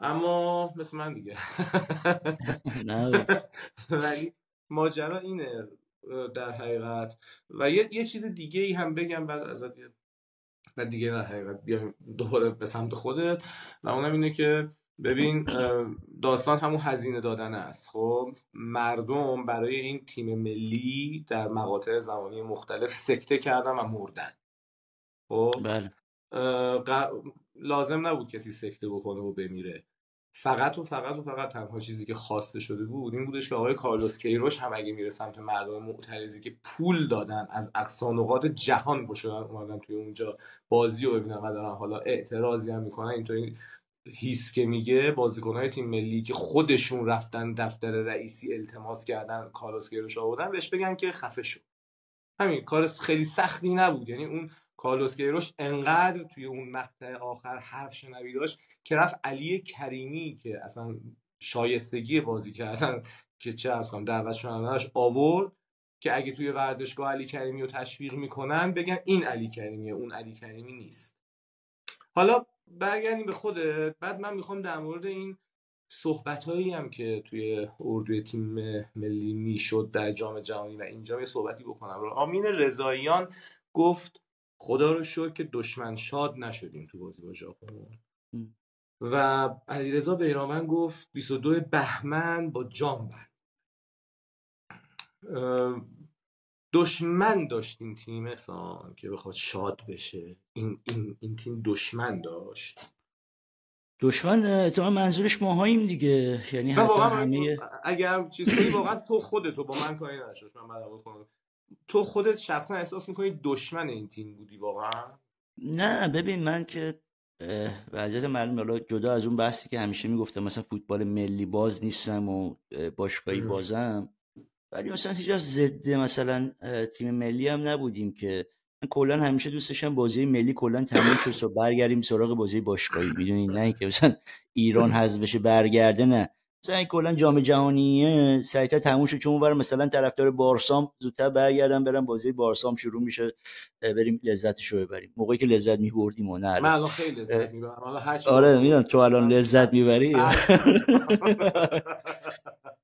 اما مثل من دیگه. ولی ماجرا اینه در حقیقت. و یه, یه چیز دیگه ای هم بگم بعد ازت و دیگه در حقیقت. بیایم دوباره به سمت خودت. و اونم اینه که ببین داستان همون هزینه دادن است. خب مردم برای این تیم ملی در مقاطع زمانی مختلف سکته کردن و مردن. خب بله. لازم نبود کسی سکته بکنه و بمیره. فقط و فقط و فقط تنها چیزی که خواسته شده بود این بودش که آقای کارلوس کیروش هم اگه میره سمت مردم معترضی که پول دادن از اقصا نقاط جهان بشدن اومدن توی اونجا بازی رو ببینن و دارن حالا اعتراضی هم می‌کنن اینطوری هیس که میگه بازیکنهای تیم ملی که خودشون رفتن دفتر رئیسی التماس کردن کارلوس کیروش آوردن بهش بگن که خفه شو. همین کار خیلی سختی نبود. یعنی اون کارلوس گیروش انقدر توی اون مقطع آخر حرف شنوی داشت که رفت علی کریمی که اصلا شایستگی بازی کردن که چه از کنم دعوت شدنش آورد که اگه توی ورزشگاه علی کریمی رو تشویق می‌کنن بگن این علی کریمیه اون علی کریمی نیست. حالا برگردیم به خودت. بعد من می‌خوام در مورد این صحبت هایی هم که توی اردوی تیم ملی می‌شد در جام جهانی و اینجا یه صحبتی بکنم. آمین رضاییان گفت خدا رو شکر که دشمن شاد نشدیم تو بازی با ژاپن. و علیرضا بیرامن گفت 22 بهمن با جام بر. دشمن داشت این تیم احسان که بخواد شاد بشه. این, این, این تیم دشمن داشت. دشمن تو منظورش ماهاییم دیگه. یعنی همه اگر چیزی واقعا تو خودتو با من کاری نشد. من بعد تو خودت شخصا احساس می‌کنی دشمن این تیم بودی واقعا؟ نه ببین من که وضعیت معلوم حالا جدا از اون بحثی که همیشه می‌گفتم مثلا فوتبال ملی باز نیستم و باشگاهی بازم ولی مثلا هیچ ضد مثلا تیم ملی هم نبودیم که. من کلا همیشه دوستشم بازی ملی کلا تموم شد و برگردیم سراغ بازی باشگاهی. می‌دونید نه اینکه مثلا ایران حذف بشه برگرده نه. مثلا کلا جام جهانیه سریعتر تموم شد چون اونور مثلا طرفدار بارسام زودتر برگردن برن بازی بارسام شروع میشه بریم لذتش رو ببریم. موقعی که لذت میبردیم و نه من الان خیلی لذت می‌برم. حالا هر آره می‌دونم تو الان لذت می‌بری؟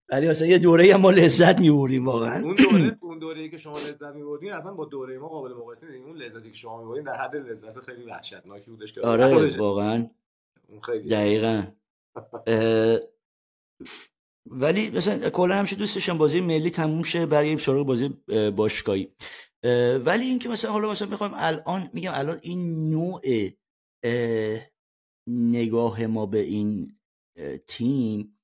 ولی مثلا یه دوره ما لذت میبردیم واقعا. اون دوره اون دوره‌ای که شما لذت میبردین اصلا با دوره ما قابل مقایسه نیست اون لذتی که شما میبردین در حد لذت خیلی وحشتناکی بودش که آره واقعا. اون خیلی دقیقاً. ولی مثلا کلا همیشه دوستشم بازی ملی تموم شه برای سراغ بازی باشگاهی. ولی اینکه مثلا حالا مثلا می‌خوایم الان میگم الان این نوع نگاه ما به این تیم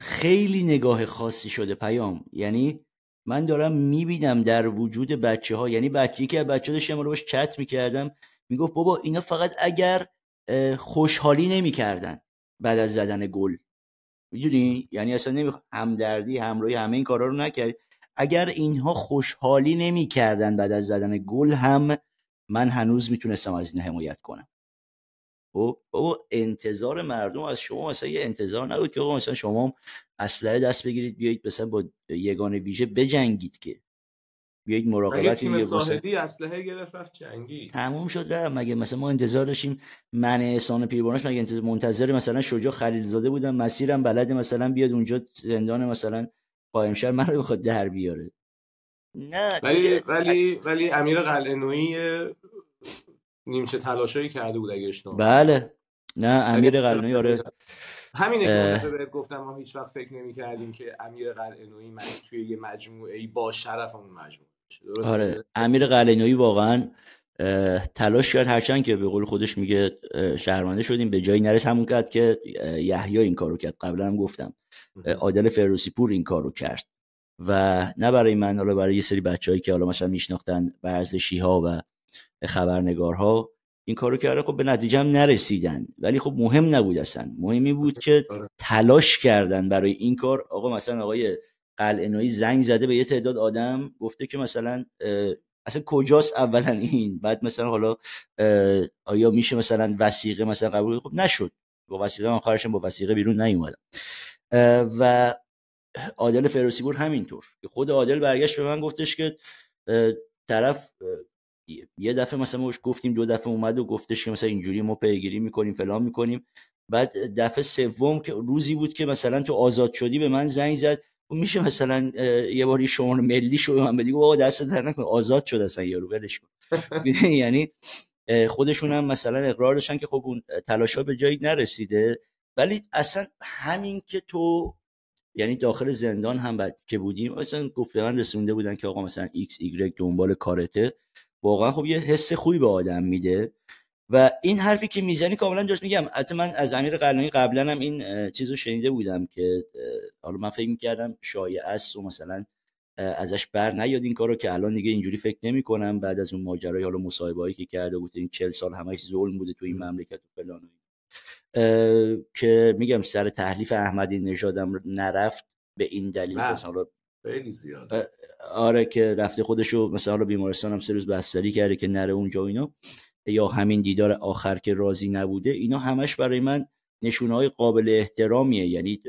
خیلی نگاه خاصی شده پیام. یعنی من دارم می‌بینم در وجود بچه ها یعنی بچه که بچه داشتم رو باش چت می‌کردم می‌گفت بابا اینا فقط اگر خوشحالی نمی‌کردن بعد از زدن گل. می‌دونی؟ یعنی اصلا نمی همدردی همراهی همه این کارا رو نکرد. اگر اینها خوشحالی نمی‌کردن بعد از زدن گل هم من هنوز می‌تونستم از این حمایت کنم. خب؟ بابا انتظار مردم از شما مثلا یه انتظار نبود که آقا مثلا شما اسلحه دست بگیرید بیایید مثلا با یگانه ویژه بجنگید که. بیایید مراقبت تیم صاحبی اسلحه گرفت رفت جنگی تموم شد رفت. مگه مثلا ما انتظار داشتیم من احسان پیربانش مگه انتظار منتظر مثلا شجاع خلیلزاده بودم مسیرم بلد مثلا بیاد اونجا زندان مثلا قائم شهر من رو بخواد در بیاره. نه ولی ولی ولی امیر قلعه‌نویی نیمچه تلاشایی کرده بود اگه اشتباه بله. نه امیر قلعه‌نویی آره. همینه که بهت گفتم. ما هیچ وقت فکر نمی کردیم که امیر قلعه‌نویی من توی یه مجموعه ای با شرف اون مجموعه. آره امیر قلعه‌نویی واقعا تلاش کرد هرچند که به قول خودش میگه شرمنده شدیم. به جایی نرس همون کرد که یحیی این کارو کرد. قبلا هم گفتم عادل فروسی پور این کارو کرد. و نه برای من حالا برای یه سری بچههایی که حالا مثلا میشناختن ورزشی ها و خبرنگارها این کارو کرده. خب به نتیجه هم نرسیدن. ولی خب مهم نبود اصلا. مهمی بود که آره. تلاش کردن برای این کار. آقا مثلا آقای قلعه‌نویی زنگ زده به یه تعداد آدم گفته که مثلا اصلا کجاست اولا این؟ بعد مثلا حالا آیا میشه مثلا وسیقه مثلا قبول خب نشد. با وسیقه آخرش با وسیقه بیرون نیومدم. و عادل فروسی بود همینطور. خود عادل برگشت به من گفتش که طرف یه دفعه مثلا ما گفتیم دو دفعه اومد و گفتش که مثلا اینجوری ما پیگیری می‌کنیم فلان می‌کنیم. بعد دفعه سوم که روزی بود که مثلا تو آزاد شدی به من زنگ زد. میشه مثلا یه باری شما ملی شو من بدی بابا دست در نکن. آزاد شد اصلا یارو ولش کن. یعنی خودشون هم مثلا اقرار داشتن که خب اون تلاش ها به جایی نرسیده. ولی اصلا همین که تو یعنی داخل زندان هم که بودیم مثلا گفت من رسونده بودن که آقا مثلا ایکس ایگرگ دنبال کارته. واقعا خب یه حس خوبی به آدم میده. و این حرفی که می‌زنی کاملا درست میگم. حتی من از امیر قلعه‌نویی قبلا هم این چیز رو شنیده بودم که حالا من فکر می‌کردم شایعه است و مثلا ازش بر نیاد این کارو که الان دیگه اینجوری فکر نمی کنم بعد از اون ماجرای حالا مصاحبه‌ای که کرده بود این 40 سال همش ظلم بوده تو این مملکت و فلان که میگم سر تحلیف احمدی نژادم نرفت به این دلیل. حالا خیلی زیاد. آره که رفته خودشو مثلا بیمارستان هم سه روز بستری کرده که نره اونجا اینا. یا همین دیدار آخر که راضی نبوده اینا همش برای من نشونه های قابل احترامیه. یعنی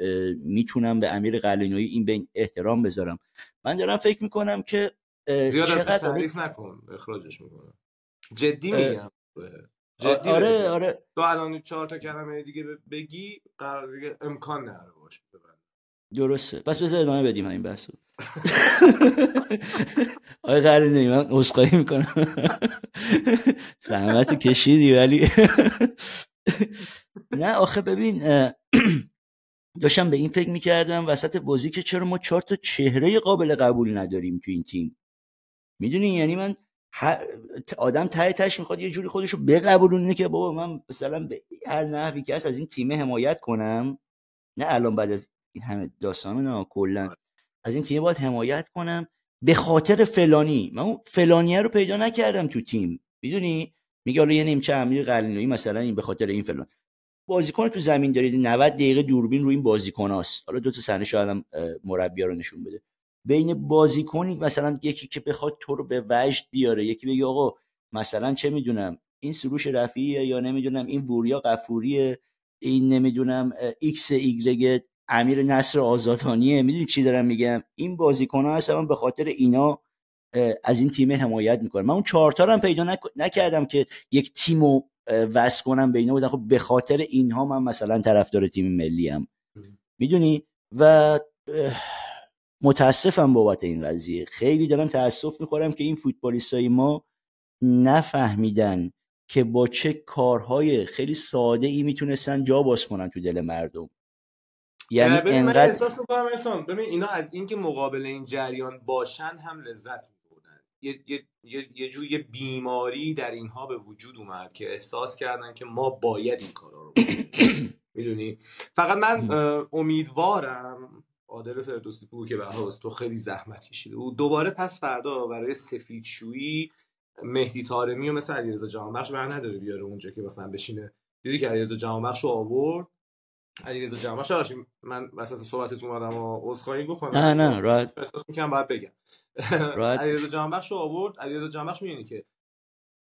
می‌تونم به امیر قلنویی این بین احترام بذارم. من دارم فکر می‌کنم که زیاد تعریف نکن اخراجش می‌کنم. جدی میگم. جدی آره آره. تو الان چهار تا کلمه دیگه بگی قرار دیگه امکان نداره باشه درسته. پس بذار ادامه بدیم این بحثو. آقای قرینی من عذرخواهی می‌کنم. زحمت کشیدی ولی. نه آخه ببین داشتم به این فکر می‌کردم وسط بازی که چرا ما چهار تا چهره قابل قبول نداریم تو این تیم. می‌دونی؟ یعنی من آدم ته تش می‌خواد یه جوری خودشو بقبولونه که بابا من مثلا به هر نحوی که از این تیم حمایت کنم. نه الان بعد از این همه داستان نه کلا. از این تیم باید حمایت کنم به خاطر فلانی. من اون فلانیه رو پیدا نکردم تو تیم. می‌دونی؟ میگه حالا یه نیمچه امیر قلعه‌نویی مثلا این به خاطر این فلان. بازیکن تو زمین دارید. 90 دقیقه دوربین رو این بازیکناست. حالا دو تا صحنه شاید هم مربی رو نشون بده. بین بازیکنی مثلا یکی که بخواد تو رو به وجد بیاره یکی بگه آقا مثلا چه می‌دونم این سروش رفیعیه یا نمی‌دونم این وریا غفوریه این نمی‌دونم ایکس ایگرگ امیر نصر آزادانیه. می‌دونی چی دارم میگم؟ این بازیکن ها هستن به خاطر اینا از این تیم حمایت می‌کنم من اون چهارتا هم پیدا نکردم که یک تیم رو وصل کنم به اینا بودن. خب به خاطر اینها من مثلا طرفدار تیم ملی هم می‌دونی؟ و متاسفم بابت این قضیه. خیلی دارم تاسف می‌خورم که این فوتبالیستای ما نفهمیدن که با چه کارهای خیلی ساده ای می‌تونستن جا باز کنن تو دل مردم. یعنی ببین انقدر... من احساس می‌کنم احسان ببین اینا از اینکه مقابل این جریان باشن هم لذت میبردن. یه یه یه یه جوی بیماری در اینها به وجود اومد که احساس کردن که ما باید این کارا رو می‌دونی؟ فقط من امیدوارم عادل فردوسی پور که به تو خیلی زحمت کشیده بود دوباره پس فردا برای سفیدشویی مهدی تارمی و مثل علیرضا جهانبخش بر نداره بیاره اونجا که مثلا بشینه. دیدی که علیرضا جهانبخش رو آورد؟ علیرضا جهانبخش من وسط صحبتتون اومدم و عذرخواهی بکنم. نه نه راحت. احساس می‌کنم باید بگم. علیرضا جهانبخش رو آورد. علیرضا جهانبخش می‌بینی که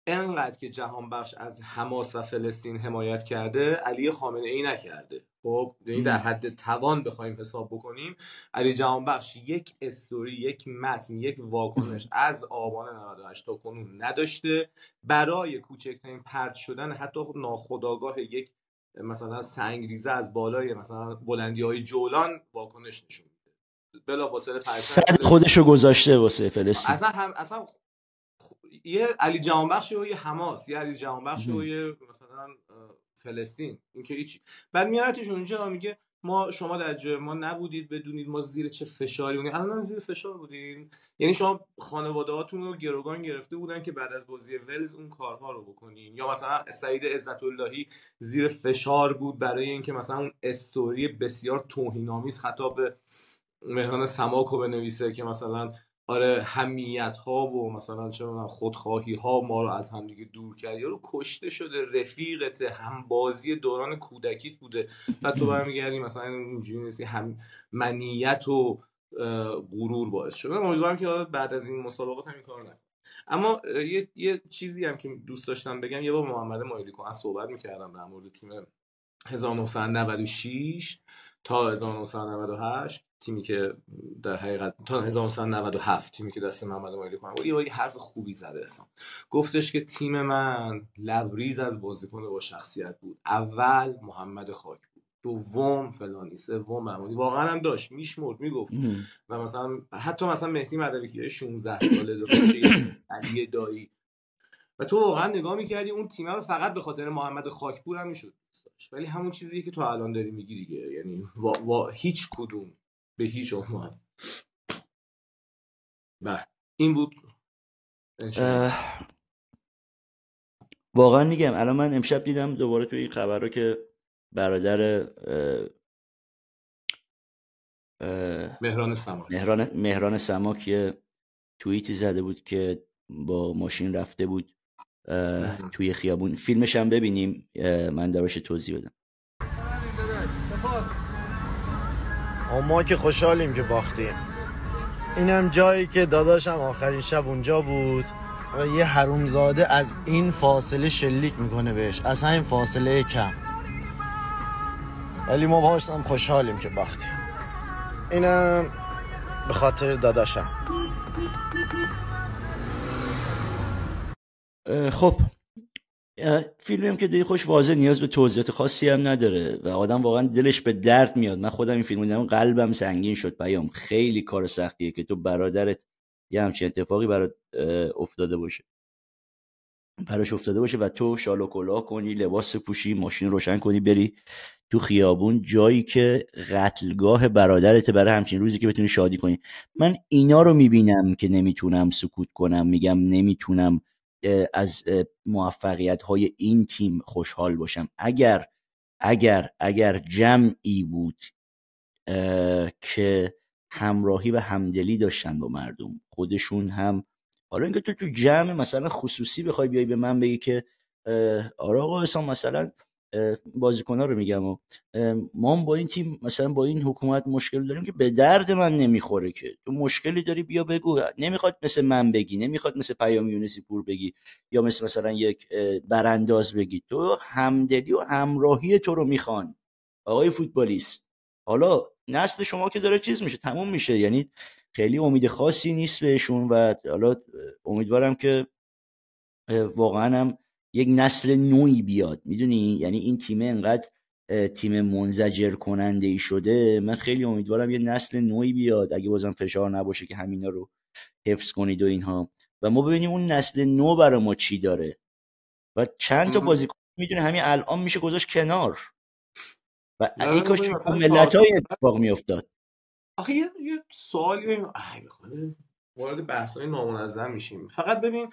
انقدر که جهان بخش از حماس و فلسطین حمایت کرده علی خامنه ای نکرده. خب یعنی در حد توان بخوایم حساب بکنیم علی جهان بخش یک استوری یک متن یک واکنش از آبان 98 تا کنون نداشته. برای کوچکترین پرت شدن حتی ناخداگاه یک مثلا سنگریزه از بالای مثلا بلندی های جولان واکنش نشون میده. بلافاصله صد خودشو گذاشته واسه فلسطین. اصلا هم اصلا یه علی جهانبخش و یه حماس یه علی جهانبخش و یه مثلا فلسطین. این که هیچی. بعد میارتش اونجا میگه ما شما در جای ما نبودید بدونید ما زیر چه فشاری بودیم. الان زیر فشار بودیم. یعنی شما خانواده هاتون رو گروگان گرفته بودن که بعد از بازی ولز اون کارها رو بکنین. یا مثلا سعید عزت اللهی زیر فشار بود برای اینکه مثلا اون استوری بسیار توهین‌آمیز خطاب به مهران سماک رو بنویسه که مثلا آره همیت ها و مثلا چه خودخواهی ها ما رو از همدیگه دور کرد. رو کشته شده رفیقت هم بازی دوران کودکیت بوده. و تو برمیگردی مثلا اینجوری نیست هم منیت و غرور باعث شده. امیدوارم که بعد از این مسابقات هم این کار نکنه اما یه،, یه چیزی هم که دوست داشتم بگم. یه با محمد مایلی از صحبت می‌کردم در مورد تیم 1996 تا 1998 تیمی که در حقیقت تا 1997 تیمی که دست محمد مایلی کنم یه یه حرف خوبی زده اصلا گفتش که تیم من لبریز از بازیکن با شخصیت بود. اول محمد خاک بود. دوم فلانی سوم محمودی. واقعا هم داشت. میشمرد می‌گفت. و مثلا حتی مثلا مهدی مدوی که 16 ساله داشت علی دایی. و تو واقعا نگاه می‌کردی اون تیم رو فقط به خاطر محمد خاکپور هم می‌شد ولی همون چیزی که تو الان داری میگی دیگه. یعنی وا, هیچ کدوم به هیچ عنوان. بله. این بود. واقعا میگم الان من امشب دیدم دوباره توی این خبر رو که برادر مهران سماک. مهران, مهران سماک یه توییتی زده بود که با ماشین رفته بود. توی خیابون. فیلمش هم ببینیم. من دراش توضیح بدم. ما که خوشحالیم که باختیم. اینم جایی که داداشم آخرین شب اونجا بود. و یه حرومزاده از این فاصله شلیک می‌کنه بهش. از همین فاصله کم. ولی ما باش هم خوشحالیم که باختیم. اینم به خاطر داداشم. خب فیلمی هم که دیگه خوش واضح نیاز به توضیحات خاصی هم نداره و آدم واقعا دلش به درد میاد. من خودم این فیلم دیدم قلبم سنگین شد پیام. خیلی کار سختیه که تو برادرت یه همچین اتفاقی برات افتاده باشه. براش افتاده باشه و تو شال و کلاه کنی لباس پوشی ماشین روشن کنی بری تو خیابون. جایی که قتلگاه برادرت برای همچین روزی که بتونی شادی کنی. من اینا رو می‌بینم که نمی‌تونم سکوت کنم. میگم نمی‌تونم از موفقیت های این تیم خوشحال باشم. اگر اگر اگر جمعی بود که همراهی و همدلی داشتن با مردم خودشون هم حالا اینکه تو تو جمع مثلا خصوصی بخوای بیای به من بگی که آره آقا مثلا بازیکن‌ها رو میگم و ما با این تیم مثلا با این حکومت مشکل داریم که به درد من نمی‌خوره که. تو مشکلی داری بیا بگو. نمی‌خواد مثل من بگی نمی‌خواد مثل پیام یونسی پور بگی یا مثل مثلا یک برانداز بگی. تو همدلی و همراهی تو رو می‌خوان آقای فوتبالیست. حالا نسل شما که داره چیز میشه تموم میشه. یعنی خیلی امید خاصی نیست بهشون و حالا امیدوارم که واقعا هم یک نسل نوعی بیاد می‌دونی؟ یعنی این تیم انقدر تیم منزجر کننده ای شده من خیلی امیدوارم یه نسل نوعی بیاد اگه بازم فشار نباشه که همینا رو حفظ کنید و اینها. و ما ببینیم اون نسل نو برای ما چی داره. و چند تا بازیکن می‌دونه همین الان میشه گذاشت کنار. و این کاش ملت های اتفاق میافتاد. آخه یه, یه سوالی وارد بحث های نامنظم میشیم. فقط ببین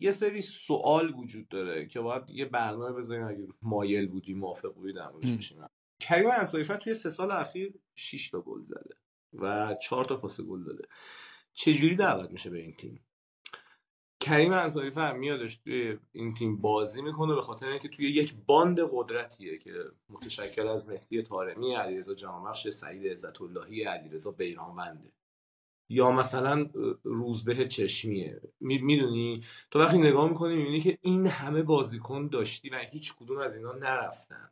یه سری سوال وجود داره که باید یه برنامه بذاریم اگه مایل بودی موافق بودی در موردش کریم انصاری توی سه سال اخیر 6 تا گل زده و 4 تا پاس گل داده. چجوری دعوت میشه به این تیم؟ کریم انصاری فر میادش توی این تیم بازی می‌کنه به خاطر اینکه توی یک باند قدرتیه که متشکل از مهدی طارمی علیرضا جهانبخش سعید عزت اللهی علیرضا بیرانونده. یا مثلا روزبه چشمیه. می‌دونی؟ تو وقتی نگاه می‌کنی می‌بینی که این همه بازیکن داشتی و هیچ کدوم از اینا نرفتن.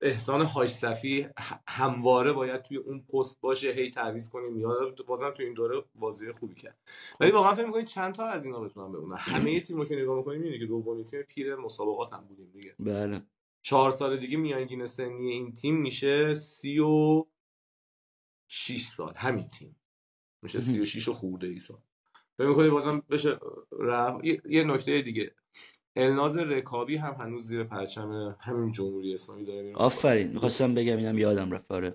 احسان صفی همواره باید توی اون پست باشه هی تعویض کنیم. یا بازم توی این دوره بازی خوبی کرد. ولی واقعا فکر می‌کنید چند تا از اینا بتونن بمونن؟ همه تیم رو که نگاه می‌کنیم می‌بینی که دومین تیم پیر مسابقات هم بودیم دیگه. بله. چهار سال دیگه میانگین سنی این تیم میشه سی و 6 سال. همین تیم. میشه 36 و خورده ای سال. فکر می‌کنی بازم بشه رفت. یه نکته دیگه. الناز رکابی هم هنوز زیر پرچم همین جمهوری اسلامی داره میره. آفرین. می‌خواستم بگم اینم یادم رفت. آره.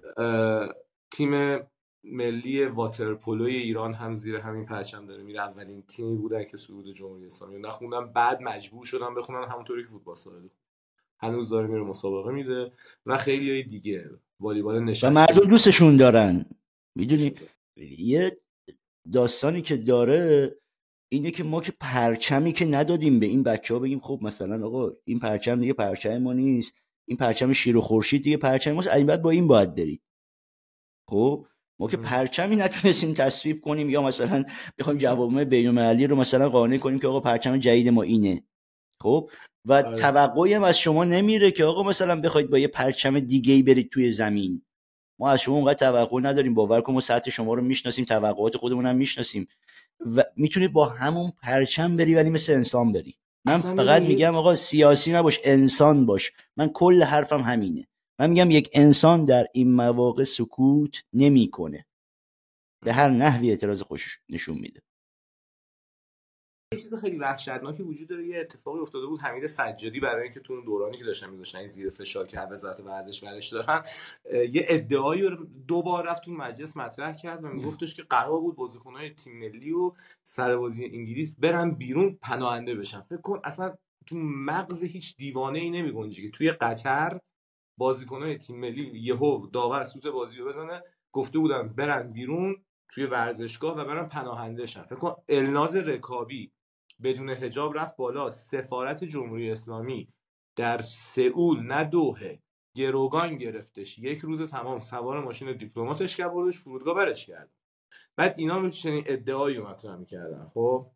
تیم ملی واترپولوی ایران هم زیر همین پرچم داره میره. اولین تیمی بودن که صعود جمهوری اسلامی نخوندم. بعد مجبور شدن بخونن همونطوری که فوتبال سالی هنوز داره میره مسابقه میده و خیلی های دیگه. والیبال نشسته و مردم دوستشون دارن. می‌دونی؟ یه داستانی که داره اینه که ما که پرچمی که ندادیم به این بچه ها بگیم خب مثلا آقا این پرچم دیگه پرچم ما نیست این پرچم شیر و خورشید دیگه پرچم ماست این بعد با این باید برید خب ما که پرچمی نتونستیم تصویب کنیم یا مثلا بخوایم جوامع بین رو مثلا قانع کنیم که آقا پرچم جدید ما اینه. خب و آره. توقعی هم از شما نمیره که آقا مثلا بخواید با یه پرچم دیگه ای برید توی زمین. ما از شما اونقدر توقع نداریم باور کن ما سطح شما رو می‌شناسیم توقعات خودمون هم می‌شناسیم و می‌تونی با همون پرچم بری ولی مثل انسان بری. من فقط میگم آقا سیاسی نباش انسان باش. من کل حرفم همینه. من میگم یک انسان در این مواقع سکوت نمی‌کنه. به هر نحوی اعتراض خوش نشون میده. یه چیز خیلی وحشتناکی وجود داره یه اتفاقی افتاده بود حمید سجادی برای اینکه تو اون دورانی که داشتن میذاشتن زیر فشار که وزارت ورزش ورش دارن یه ادعایی رو دو بار رفت تو مجلس مطرح کرد و میگفتش که قرار بود بازیکن‌های تیم ملی و سربازی انگلیس برن بیرون پناهنده بشن. فکر کن اصلا تو مغز هیچ دیوانه ای نمیگنجه که توی قطر بازیکن‌های تیم ملی یهو داور سوت بازی رو بزنه گفته بودن برن بیرون توی ورزشگاه و برن پناهنده شن. فکر کن الناز رکابی بدون هجاب رفت بالا. سفارت جمهوری اسلامی در سئول نه دوهه گروگان گرفتش. یک روز تمام سوار ماشین دیپلماتش کرد بردش فرودگاه برش کرد. بعد اینا چنین ادعایی مطرح می‌کردن خب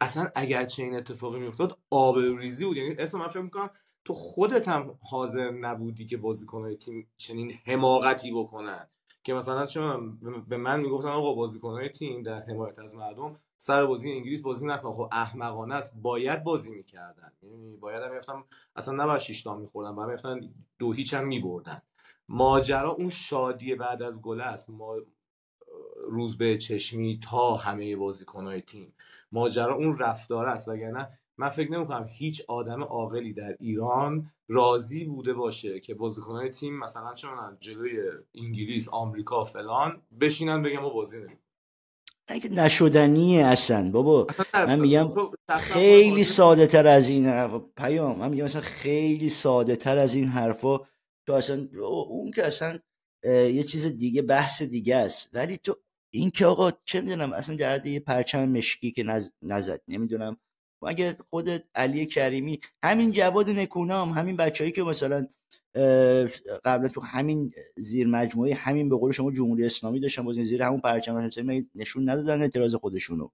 اصلا اگر چنین اتفاقی میافتاد آبروریزی بود. یعنی اسم من فکر می‌کنم تو خودت هم حاضر نبودی که بازیکنهای تیم چنین حماقتی بکنن. که مثلا چون به من می‌گفتن آقا بازیکنهای تیم در حمایت از مردم سر بازی انگلیس بازی نکن خب احمقانه است. باید بازی می‌کردن. یعنی باید هم میفتن اصلا نباید شش تا میخوردن. باید میفتن دو هیچ هم میبردن. ماجرا اون شادی بعد از گل است. ما روز به چشمی تا همه بازیکنهای تیم. ماجرا اون رفتار است. وگرنه من فکر نمی‌کنم هیچ آدم عاقلی در ایران راضی بوده باشه که بازیکنهای تیم مثلا چه جلوی انگلیس آمریکا فلان بشینن بگم ما بازی نمیم اگه نشدنیه اصلا. بابا من میگم خیلی ساده تر از این پیام من میگم مثلا خیلی ساده تر از این حرفا. تو اصلا اون که اصلا یه چیز دیگه بحث دیگه است. ولی تو این که آقا چه می‌دونم اصلا در یه پرچم مشکی که نزد نمی‌دونم. اگه خودت علی کریمی همین جواد نکونام همین بچههایی که مثلا قبلا تو همین زیر مجموعه همین به قول شما جمهوری اسلامی داشتن بازی زیر همون پرچم نشون ندادن اعتراض خودشونو؟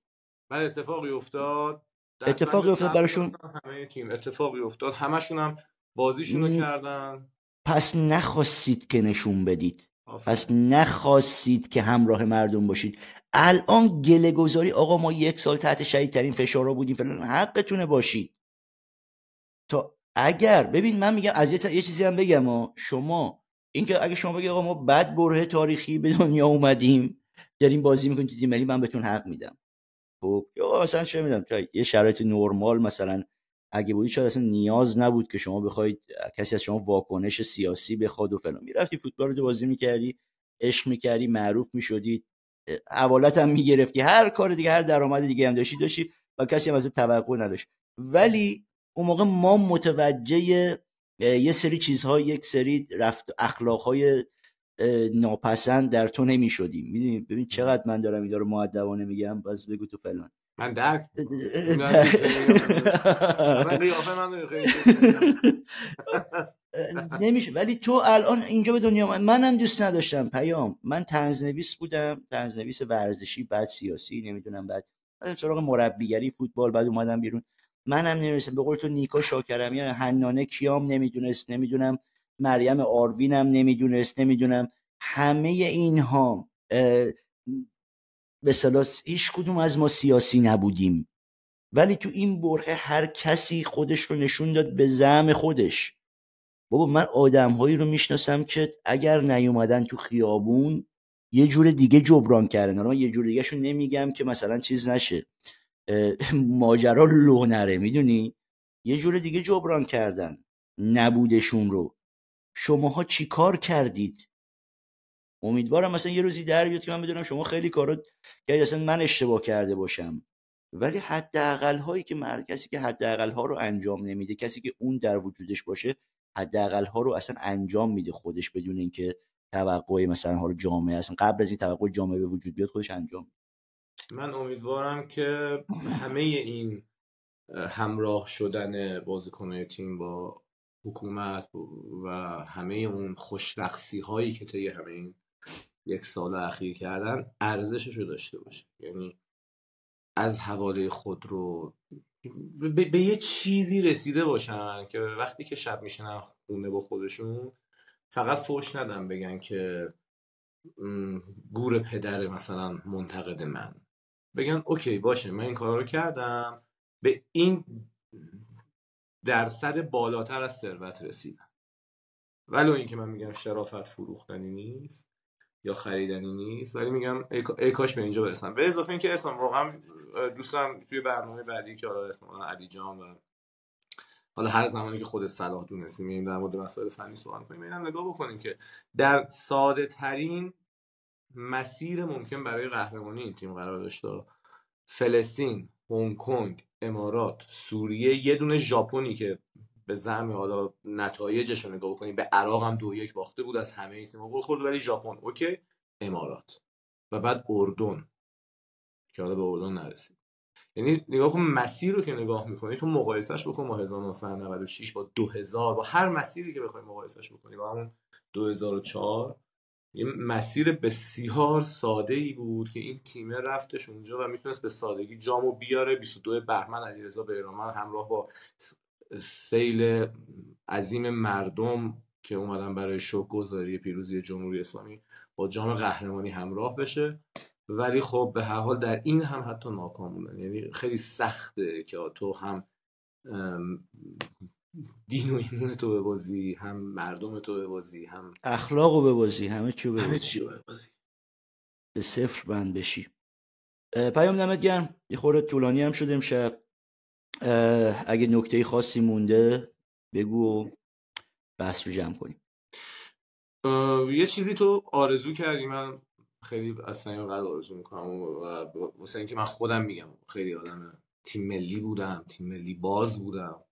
بعد اتفاقی افتاد. اتفاقی افتاد براشون؟ همه تیم اتفاقی افتاد. همشون هم بازیشون کردن. پس نخواستید که نشون بدید. پس نخواستید که همراه مردم باشید. الان گله گذاری آقا ما یک سال تحت شدید ترین فشارا بودیم فلان حقتونه باشید. تا اگر ببین من میگم از یه, چیزی هم بگم ها شما اینکه اگه شما بگید آقا ما بد بره تاریخی به دنیا اومدیم داریم بازی می‌کنیم تو تیم ملی من بهتون حق میدم. خب یا مثلا چه میدم تا یه شرایط نرمال مثلا اگه بودی شاید اصلا نیاز نبود که شما بخواید کسی از شما واکنش سیاسی بخواد و فلان. می‌رفتی فوتبال رو بازی می‌کردی عشق می‌کردی معروف می‌شدی حوالت هم می‌گرفتی. هر کار دیگه هر درآمد دیگه هم داشتی داشتی و کسی هم از توقع نداشت. ولی اون موقع ما متوجه یه سری چیزها یک سری رفت اخلاقهای ناپسند در تو نمی شدیم می‌دونی؟ ببین چقدر من دارم این رو معدبانه میگم بس بگو تو فلان. من درک نمیشه. ولی تو الان اینجا به دنیا من منم دوست نداشتم پیام. من تنزنویس بودم. تنزنویس ورزشی بعد سیاسی نمی‌دونم بعد. سراغ مربیگری فوتبال بعد اومدم بیرون. منم نمی‌رسم به قول تو نیکا شاکرمی حنانه کیام نمی‌دونست نمی‌دونم مریم آروینم نمی‌دونست نمی‌دونم همه اینها به هیچ کدوم از ما سیاسی نبودیم. ولی تو این بره هر کسی خودش رو نشون داد به زعم خودش. بابا من آدمهایی رو می‌شناسم که اگر نیومدن تو خیابون یه جور دیگه جبران کردن. من یه جور دیگه شون نمیگم که مثلا چیز نشه. ماجرا لو نره می‌دونی؟ یه جور دیگه جبران کردن نبودشون رو. شماها چی کار کردید؟ امیدوارم مثلا یه روزی در بیاد که من بدونم شما خیلی کارا که اصلا من اشتباه کرده باشم. ولی حداقل هایی که مرکزی که حداقل ها رو انجام نمیده کسی که اون در وجودش باشه حداقل ها رو اصلا انجام میده خودش بدون اینکه توقع مثلا رو جامعه اصلا قبل از این توقع جامعه به وجود بیاد خودش انجام من امیدوارم که همه این همراه شدن بازیکنهای تیم با حکومت و همه اون خوشرخصی هایی که طی همه این یک سال اخیر کردن ارزشش رو داشته باشه. یعنی از حواله خود رو به, یه چیزی رسیده باشن که وقتی که شب میشنن خونه با خودشون فقط فوش ندن بگن که گور پدر مثلا منتقد من. بگن اوکی باشه من این کار رو کردم. به این درصد بالاتر از ثروت رسیدم. ولو اینکه من میگم شرافت فروختنی نیست یا خریدنی نیست ولی میگم ای, کاش به اینجا برسم. به اضافه اینکه اسلام واقعا دوستم توی برنامه بعدی که حالا احتمالا علی جان و حالا هر زمانی که خودت صلاح دونستی میگیم در مورد مسائل فنی صحبت کنیم اینم نگاه بکنیم که در ساده ترین مسیر ممکن برای قهرمانی این تیم قرار داشته فلسطین هنگ کنگ امارات سوریه یه دونه ژاپنی که به زعم حالا نتایجش رو نگاه بکنیم به عراق هم دو یک باخته بود از همه تیم‌ها گل خورد ولی ژاپن اوکی. امارات. و بعد اردن که حالا به اردن نرسید یعنی نگاه کن مسیر رو که نگاه می‌کنی تو مقایسهش بکن با 1996 با 2000 با هر مسیری که بخوای مقایسهش بکنی با همون 2004 یه مسیر بسیار ساده ای بود که این تیم رفتش اونجا و می‌تونست به سادگی جامو بیاره. 22 بهمن علیرضا بیرانوند همراه با سیل عظیم مردم که اومدن برای شوک گذاری پیروزی جمهوری اسلامی با جام قهرمانی همراه بشه. ولی خب به هر حال در این هم حتی ناکام بودن. یعنی خیلی سخته که تو هم دین و ایمون تو ببازی هم مردم تو ببازی هم اخلاق رو ببازی همه چی رو همه چی ببازی به صفر بند بشی. پیام دمت گرم. یه خورده طولانی هم شده امشب. اگه نکته خاصی مونده بگو و بحث رو جمع کنیم. یه چیزی تو آرزو کردی من خیلی اصلا این قدر آرزو می‌کنم و واسه اینکه من خودم میگم خیلی آدم تیم ملی بودم تیم ملی باز بودم.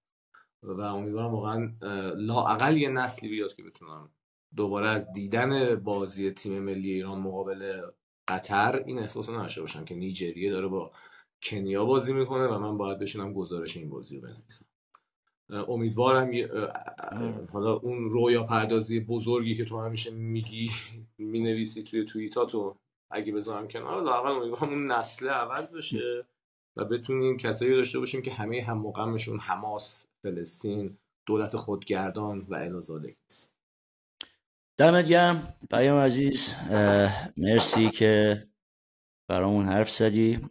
و امیدوارم واقعا لاعقل یه نسلی بیاد که بتونم دوباره از دیدن بازی تیم ملی ایران مقابل قطر این احساس رو نشه باشم که نیجریه داره با کنیا بازی می‌کنه و من باید بشینم گزارش این بازی رو بنویسم. امیدوارم حالا اون رویا پردازی بزرگی که تو همیشه میگی می‌نویسی توی توییتاتو اگه بذارم کنار لاقل امیدوارم اون نسل عوض بشه. و بتونیم کسایی داشته باشیم که همه هم مقامشون حماس فلسطین دولت خودگردان و الازالک نیست. دمت گرم. پیام عزیز مرسی که برامون حرف زدی.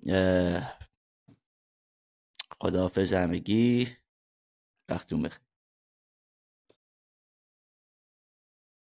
خداحافظ همگی. وقتون بخیر.